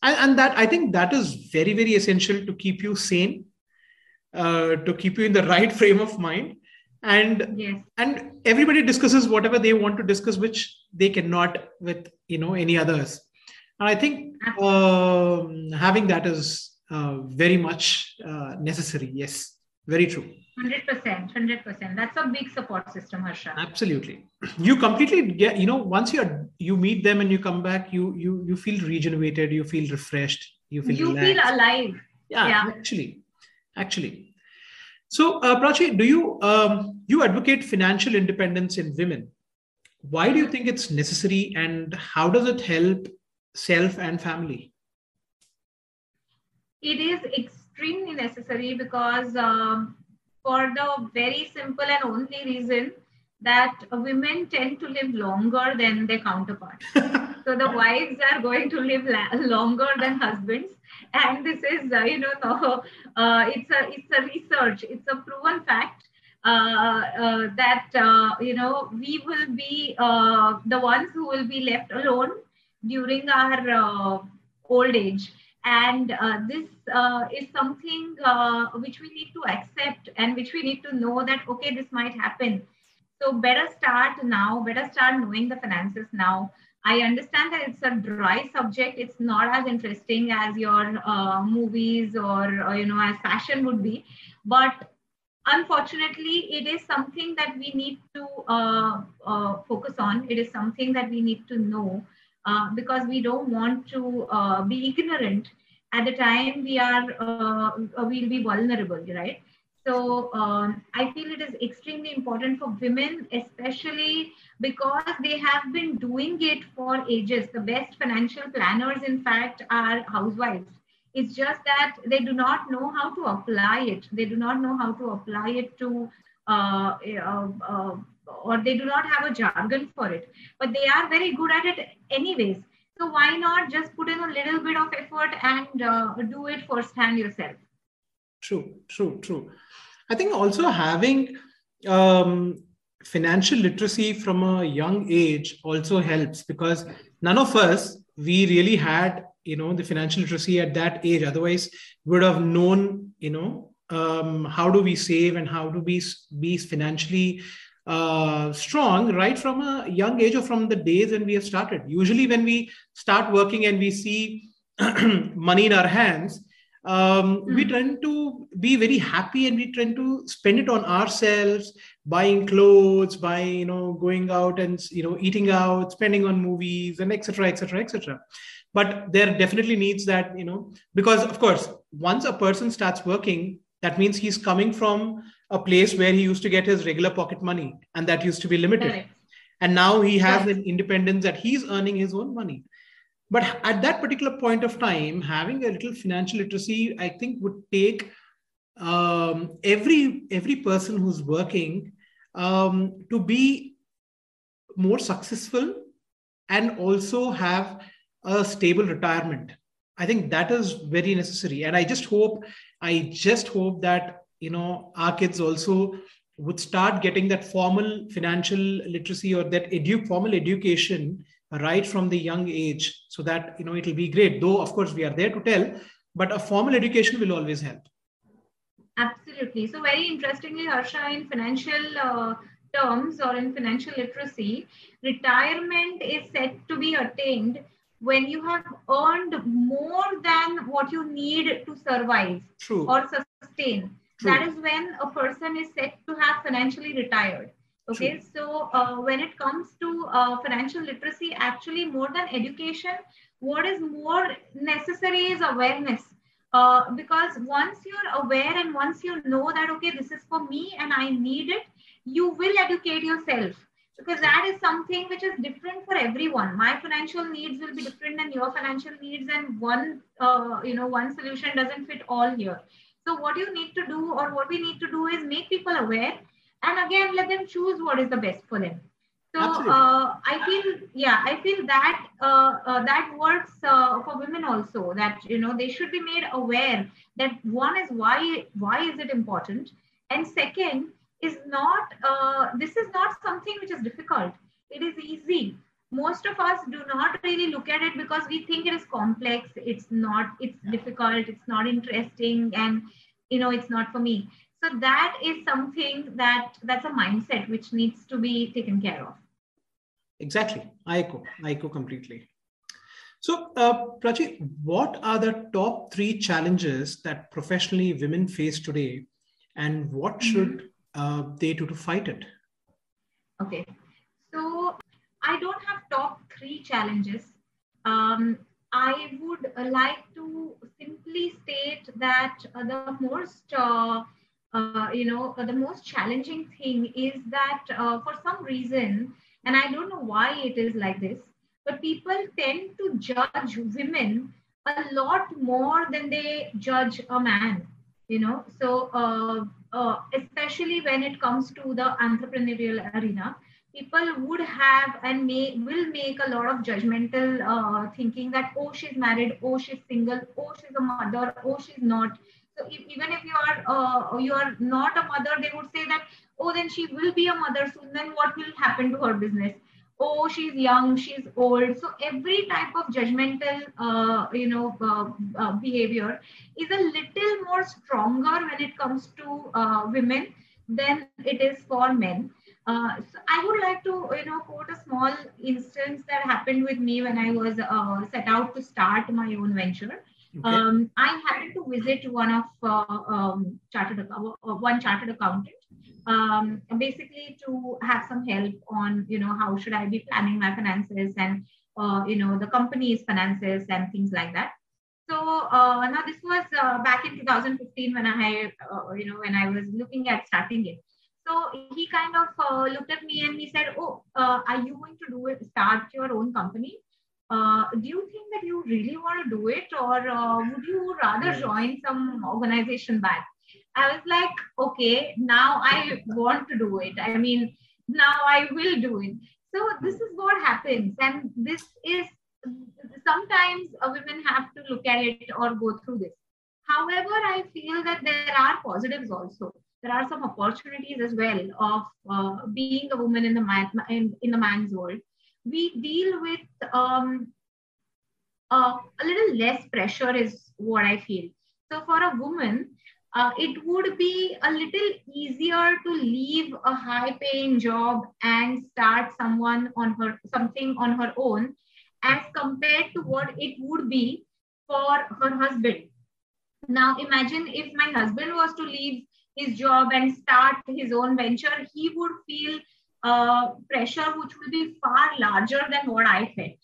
And, and, that I think that is very very essential to keep you sane, uh, to keep you in the right frame of mind and yes. and everybody discusses whatever they want to discuss which they cannot with you know any others and i think um, having that is uh, very much uh, necessary. Yes very true. 100% 100% that's a big support system harsha. Absolutely. You completely get you know once you're you meet them and you come back you you you feel regenerated you feel refreshed you feel you relaxed. feel alive. Yeah, yeah. actually actually. So, uh, Prachi, do you um, you advocate financial independence in women? Why do you think it's necessary, and how does it help self and family? It is extremely necessary because um, for the very simple and only reason that women tend to live longer than their counterparts. so the wives are going to live la- longer than husbands, and this is uh, you know no, uh, it's a it's a research, it's a proven fact. Uh, uh that uh, you know we will be uh, the ones who will be left alone during our old age and uh, this uh, is something uh, which we need to accept and which we need to know that okay this might happen so better start now, better start knowing the finances now. I understand that it's a dry subject. It's not as interesting as your uh, movies or, uh, you know, as fashion would be. But unfortunately, it is something that we need to uh, uh focus on. It is something that we need to know uh, because we don't want to uh, be ignorant at the time we are, we'll be vulnerable, right? So um, I feel it is extremely important for women, especially because they have been doing it for ages. The best financial planners, in fact, are housewives. It's just that they do not know how to apply it. They do not know how to apply it to, uh, uh, uh, or they do not have a jargon for it. But they are very good at it anyways. So why not just put in a little bit of effort and uh, do it firsthand yourself? True, true, true. I think also having um, financial literacy from a young age also helps because none of us we really had you know the financial literacy at that age otherwise would have known you know um, how do we save and how do we be financially uh, strong right from a young age or from the days when we have started usually when we start working and we see money in our hands um, mm-hmm. we hmm. tend to be very happy and we tend to spend it on ourselves buying clothes buying you know going out and you know eating out spending on movies and etc etc etc but there definitely needs that you know because of course once a person starts working that means he's coming from a place where he used to get his regular pocket money and that used to be limited right. and now he has right. an independence that he's earning his own money but at that particular point of time having a little financial literacy i think would take um, every every person who's working um, to be more successful and also have a stable retirement i think that is very necessary and i just hope i just hope that you know our kids also would start getting that formal financial literacy or that edu- formal education right from the young age so that you know it'll be great. Though of course we are there to tell but a formal education will always help. Absolutely. So very interestingly harsha in financial uh, terms or in financial literacy retirement is said to be attained when you have earned more than what you need to survive True. or sustain True. that is when a person is said to have financially retired Okay, True. so uh, when it comes to uh, financial literacy, actually more than education, what is more necessary is awareness. Uh, because once you're aware and once you know that, okay, this is for me and I need it, you will educate yourself because that is something which is different for everyone. My financial needs will be different than your financial needs and one, uh, you know, one solution doesn't fit all here. So what you need to do or what we need to do is make people aware and again let them choose what is the best for them. So uh, i feel yeah i feel that uh, uh, that works uh, for women also that you know they should be made aware that one is why why is it important? And second is not uh, this is not something which is difficult. It is easy most of us do not really look at it because we think it is complex. It's not it's difficult. It's not interesting and you know it's not for me. So that is something that that's a mindset which needs to be taken care of. Exactly. I echo. I echo completely. So, uh, Prachi, what are the top three challenges that professionally women face today, and what mm-hmm. should uh, they do to fight it? Okay, I don't have top three challenges. Um, I would like to simply state that uh, the most uh, uh, you know, uh, the most challenging thing is that uh, for some reason, and I don't know why it is like this, but people tend to judge women a lot more than they judge a man, you know. So, uh, especially when it comes to the entrepreneurial arena, people would have and may will make a lot of judgmental uh, thinking that oh she's married oh she's single oh she's a mother oh she's not so if, even if you are uh, you are not a mother, they would say that oh then she will be a mother soon. Then what will happen to her business? Oh, she's young, she's old. So every type of judgmental uh, you know uh, uh behavior is a little more stronger when it comes to uh, women than it is for men. Uh, so I would like to, you know, quote a small instance that happened with me when I was uh, set out to start my own venture. Okay. Um, I happened to visit one of uh, um, chartered uh, one chartered accountant, um, basically to have some help on you know how should I be planning my finances and uh, you know the company's finances and things like that. So uh, now this was uh, back in 2015 when I uh, you know when I was looking at starting it. So he kind of looked at me and he said, "Oh, are you going to do it? Start your own company?" Uh, do you think that you really want to do it or uh, would you rather join some organization back? I was like okay now i want to do it. I mean now i will do it. So this is what happens. And this is sometimes women have to look at it or go through this. However i feel that there are positives also there are some opportunities as well of uh, being a woman in the man in, in the man's world. We deal with um, uh, a little less pressure, is what I feel. So for a woman, uh, it would be a little easier to leave a high paying job and start someone on her something on her own as compared to what it would be for her husband now imagine if my husband was to leave his job and start his own venture he would feel uh, pressure which will be far larger than what i felt.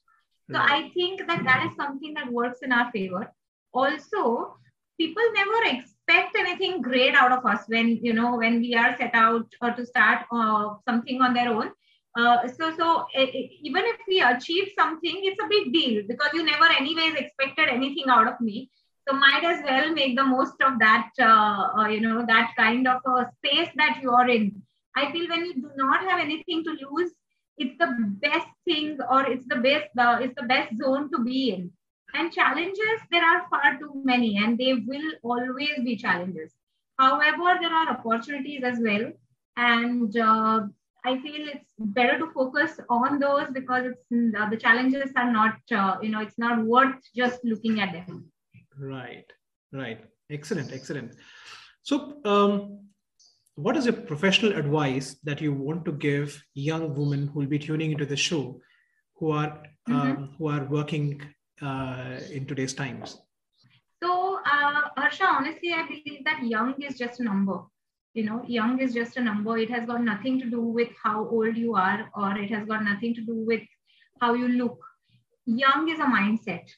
So i think that that is something that works in our favor. Also people never expect anything great out of us when you know when we are set out or to start uh, something on their own. Uh, so so even if we achieve something it's a big deal because you never anyways expected anything out of me so might as well make the most of that uh, uh, you know that kind of a space that you are in i feel when you do not have anything to lose it's the best thing or it's the best uh, it's the best zone to be in and challenges, there are far too many, and they will always be challenges. However, there are opportunities as well. And uh, I feel it's better to focus on those because it's the challenges are not, uh, you know, it's not worth just looking at them. Right, right. Excellent, excellent. So, um, what is your professional advice that you want to give young women who will be tuning into the show, who are mm-hmm. um, who are working uh, in today's times? So, uh, Harsha, honestly, I believe that young is just a number. You know, young is just a number. It has got nothing to do with how old you are, or it has got nothing to do with how you look. Young is a mindset.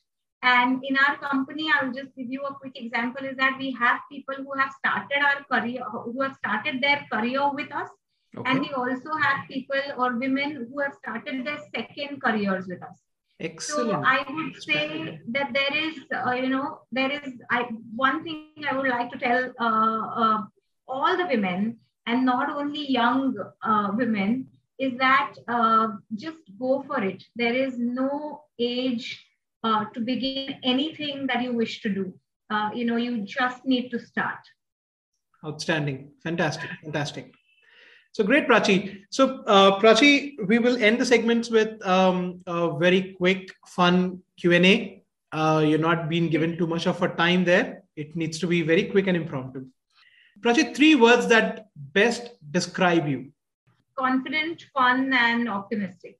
And in our company, I'll just give you a quick example is that we have people who have started our career, who have started their career with us. Okay. And we also have people or women who have started their second careers with us. Excellent. So I would say that there is, uh, you know, there is I, one thing I would like to tell uh, uh, all the women and not only young uh, women is that uh, just go for it. There is no age uh, to begin anything that you wish to do. you know, you just need to start. Outstanding. Fantastic. Fantastic. So great, Prachi. So uh, Prachi, we will end the segments with um, a very quick, fun Q&A. Uh, you're not being given too much of a time there. It needs to be very quick and impromptu. Prachi, three words that best describe you. Confident, fun, and optimistic.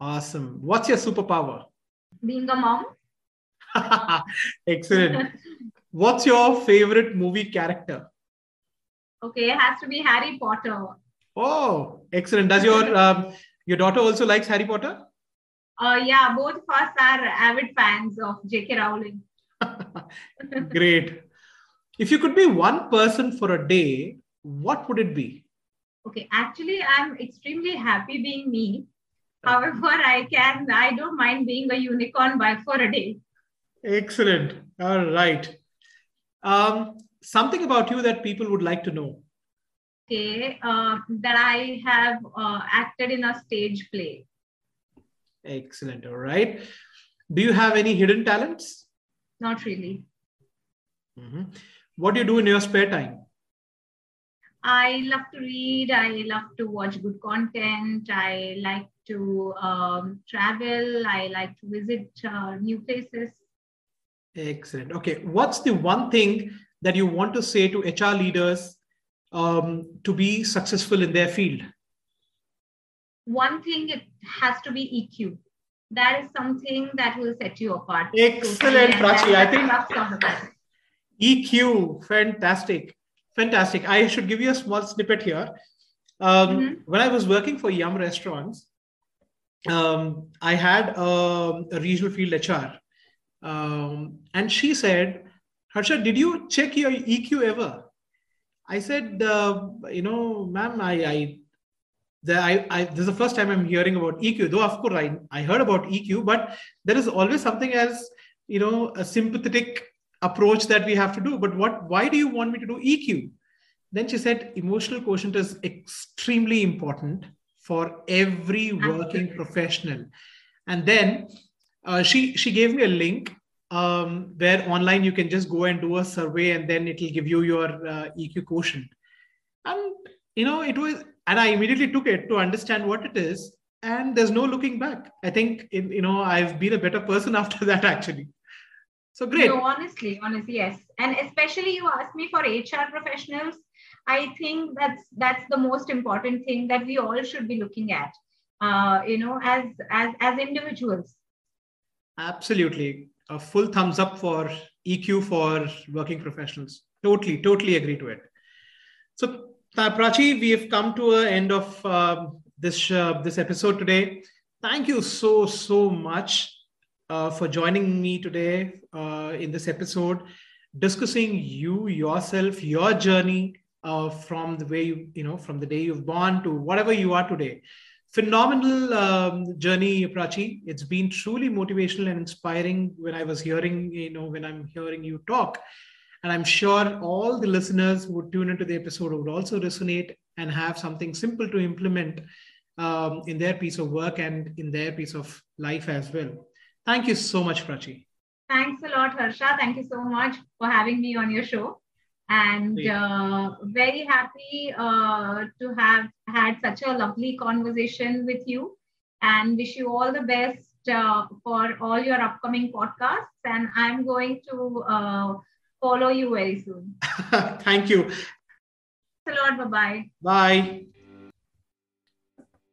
Awesome. What's your superpower? Being a mom. Excellent. What's your favorite movie character? Okay, it has to be Harry Potter. Oh, excellent. Does your um, your daughter also likes Harry Potter? Uh, yeah, both of us are avid fans of J.K. Rowling. Great. If you could be one person for a day, what would it be? Okay, actually, I'm extremely happy being me. However, I can, I don't mind being a unicorn by for a day. Excellent. All right. Um, something about you that people would like to know. Okay, uh, that I have uh, acted in a stage play. Excellent. All right. Do you have any hidden talents? Not really. Mm-hmm. What do you do in your spare time? I love to read. I love to watch good content. I like to um, travel. I like to visit uh, new places. Excellent. Okay. What's the one thing that you want to say to HR leaders um, to be successful in their field? One thing it has to be EQ. That is something that will set you apart. Excellent, Prachi. I think EQ, fantastic, fantastic. I should give you a small snippet here. Um, mm-hmm. When I was working for Yum Restaurants, um, I had a, a, regional field HR, um, and she said Harsha, did you check your EQ ever? I said, uh, you know, ma'am, I, I, the, I, I, this is the first time I'm hearing about EQ. Though, of course, I, I heard about EQ, but there is always something as, you know, a sympathetic approach that we have to do. But what, why do you want me to do EQ? Then she said, emotional quotient is extremely important for every working professional. And then uh, she she gave me a link um, where online you can just go and do a survey and then it'll give you your uh, EQ quotient. And, you know, it was, and I immediately took it to understand what it is. And there's no looking back. I think, you know, I've been a better person after that, actually. So great. No, honestly, honestly, yes. And especially you asked me for HR professionals. I think that's that's the most important thing that we all should be looking at. Uh, you know, as as as individuals. Absolutely, a full thumbs up for EQ for working professionals. Totally, totally agree to it. So, Prachi, we have come to an end of uh, this uh, this episode today. Thank you so so much uh, for joining me today uh, in this episode, discussing you yourself, your journey uh, from the way you, you know, from the day you've born to whatever you are today. Phenomenal um, journey, Prachi. It's been truly motivational and inspiring when I was hearing, you know, when I'm hearing you talk. And I'm sure all the listeners who would tune into the episode would also resonate and have something simple to implement um, in their piece of work and in their piece of life as well. Thank you so much, Prachi. Thanks a lot, Harsha. Thank you so much for having me on your show. And uh, very happy uh, to have had such a lovely conversation with you and wish you all the best uh, for all your upcoming podcasts. And I'm going to uh, follow you very soon. Thank you. Thanks a lot. Bye-bye. Bye.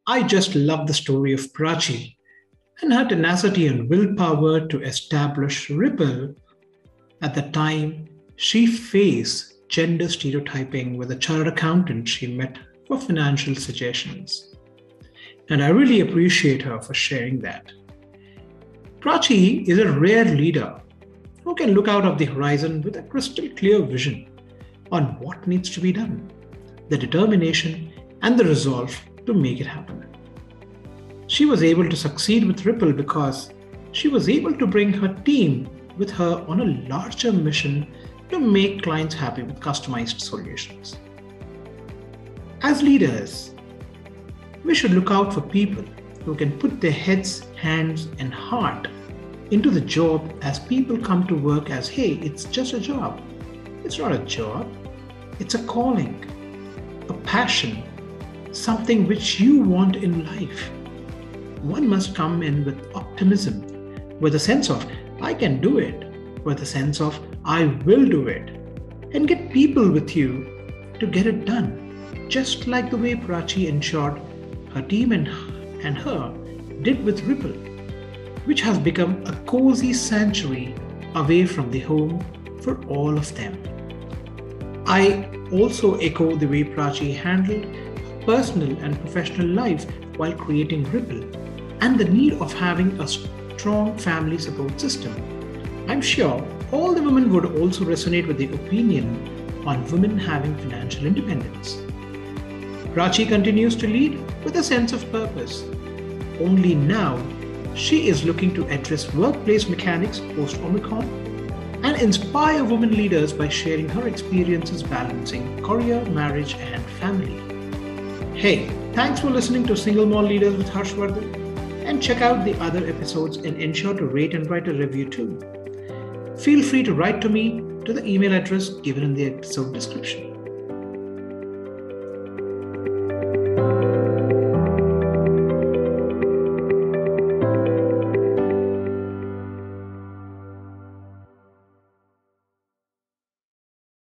I just love the story of Prachi and her tenacity and willpower to establish Hripple at the time she faced gender stereotyping with a chartered accountant she met for financial suggestions. And I really appreciate her for sharing that. Prachi is a rare leader who can look out of the horizon with a crystal clear vision on what needs to be done, the determination, and the resolve to make it happen. She was able to succeed with Hripple because she was able to bring her team with her on a larger mission to make clients happy with customized solutions. As leaders, we should look out for people who can put their heads, hands, and heart into the job as people come to work as hey, it's just a job. It's not a job, it's a calling, a passion, something which you want in life one must come in with optimism, with a sense of, I can do it, with a sense of, I will do it, and get people with you to get it done, just like the way Prachi ensured her team and, and her did with Hripple, which has become a cozy sanctuary away from the home for all of them. I also echo the way Prachi handled personal and professional life while creating Hripple and the need of having a strong family support system. I'm sure all the women would also resonate with the opinion on women having financial independence. Prachi continues to lead with a sense of purpose. Only now, she is looking to address workplace mechanics post Omicron and inspire women leaders by sharing her experiences balancing career, marriage, and family. Hey, thanks for listening to Single Malt Leaders with Harsha Vardhan and check out the other episodes and ensure to rate and write a review too. Feel free to write to me to the email address given in the episode description.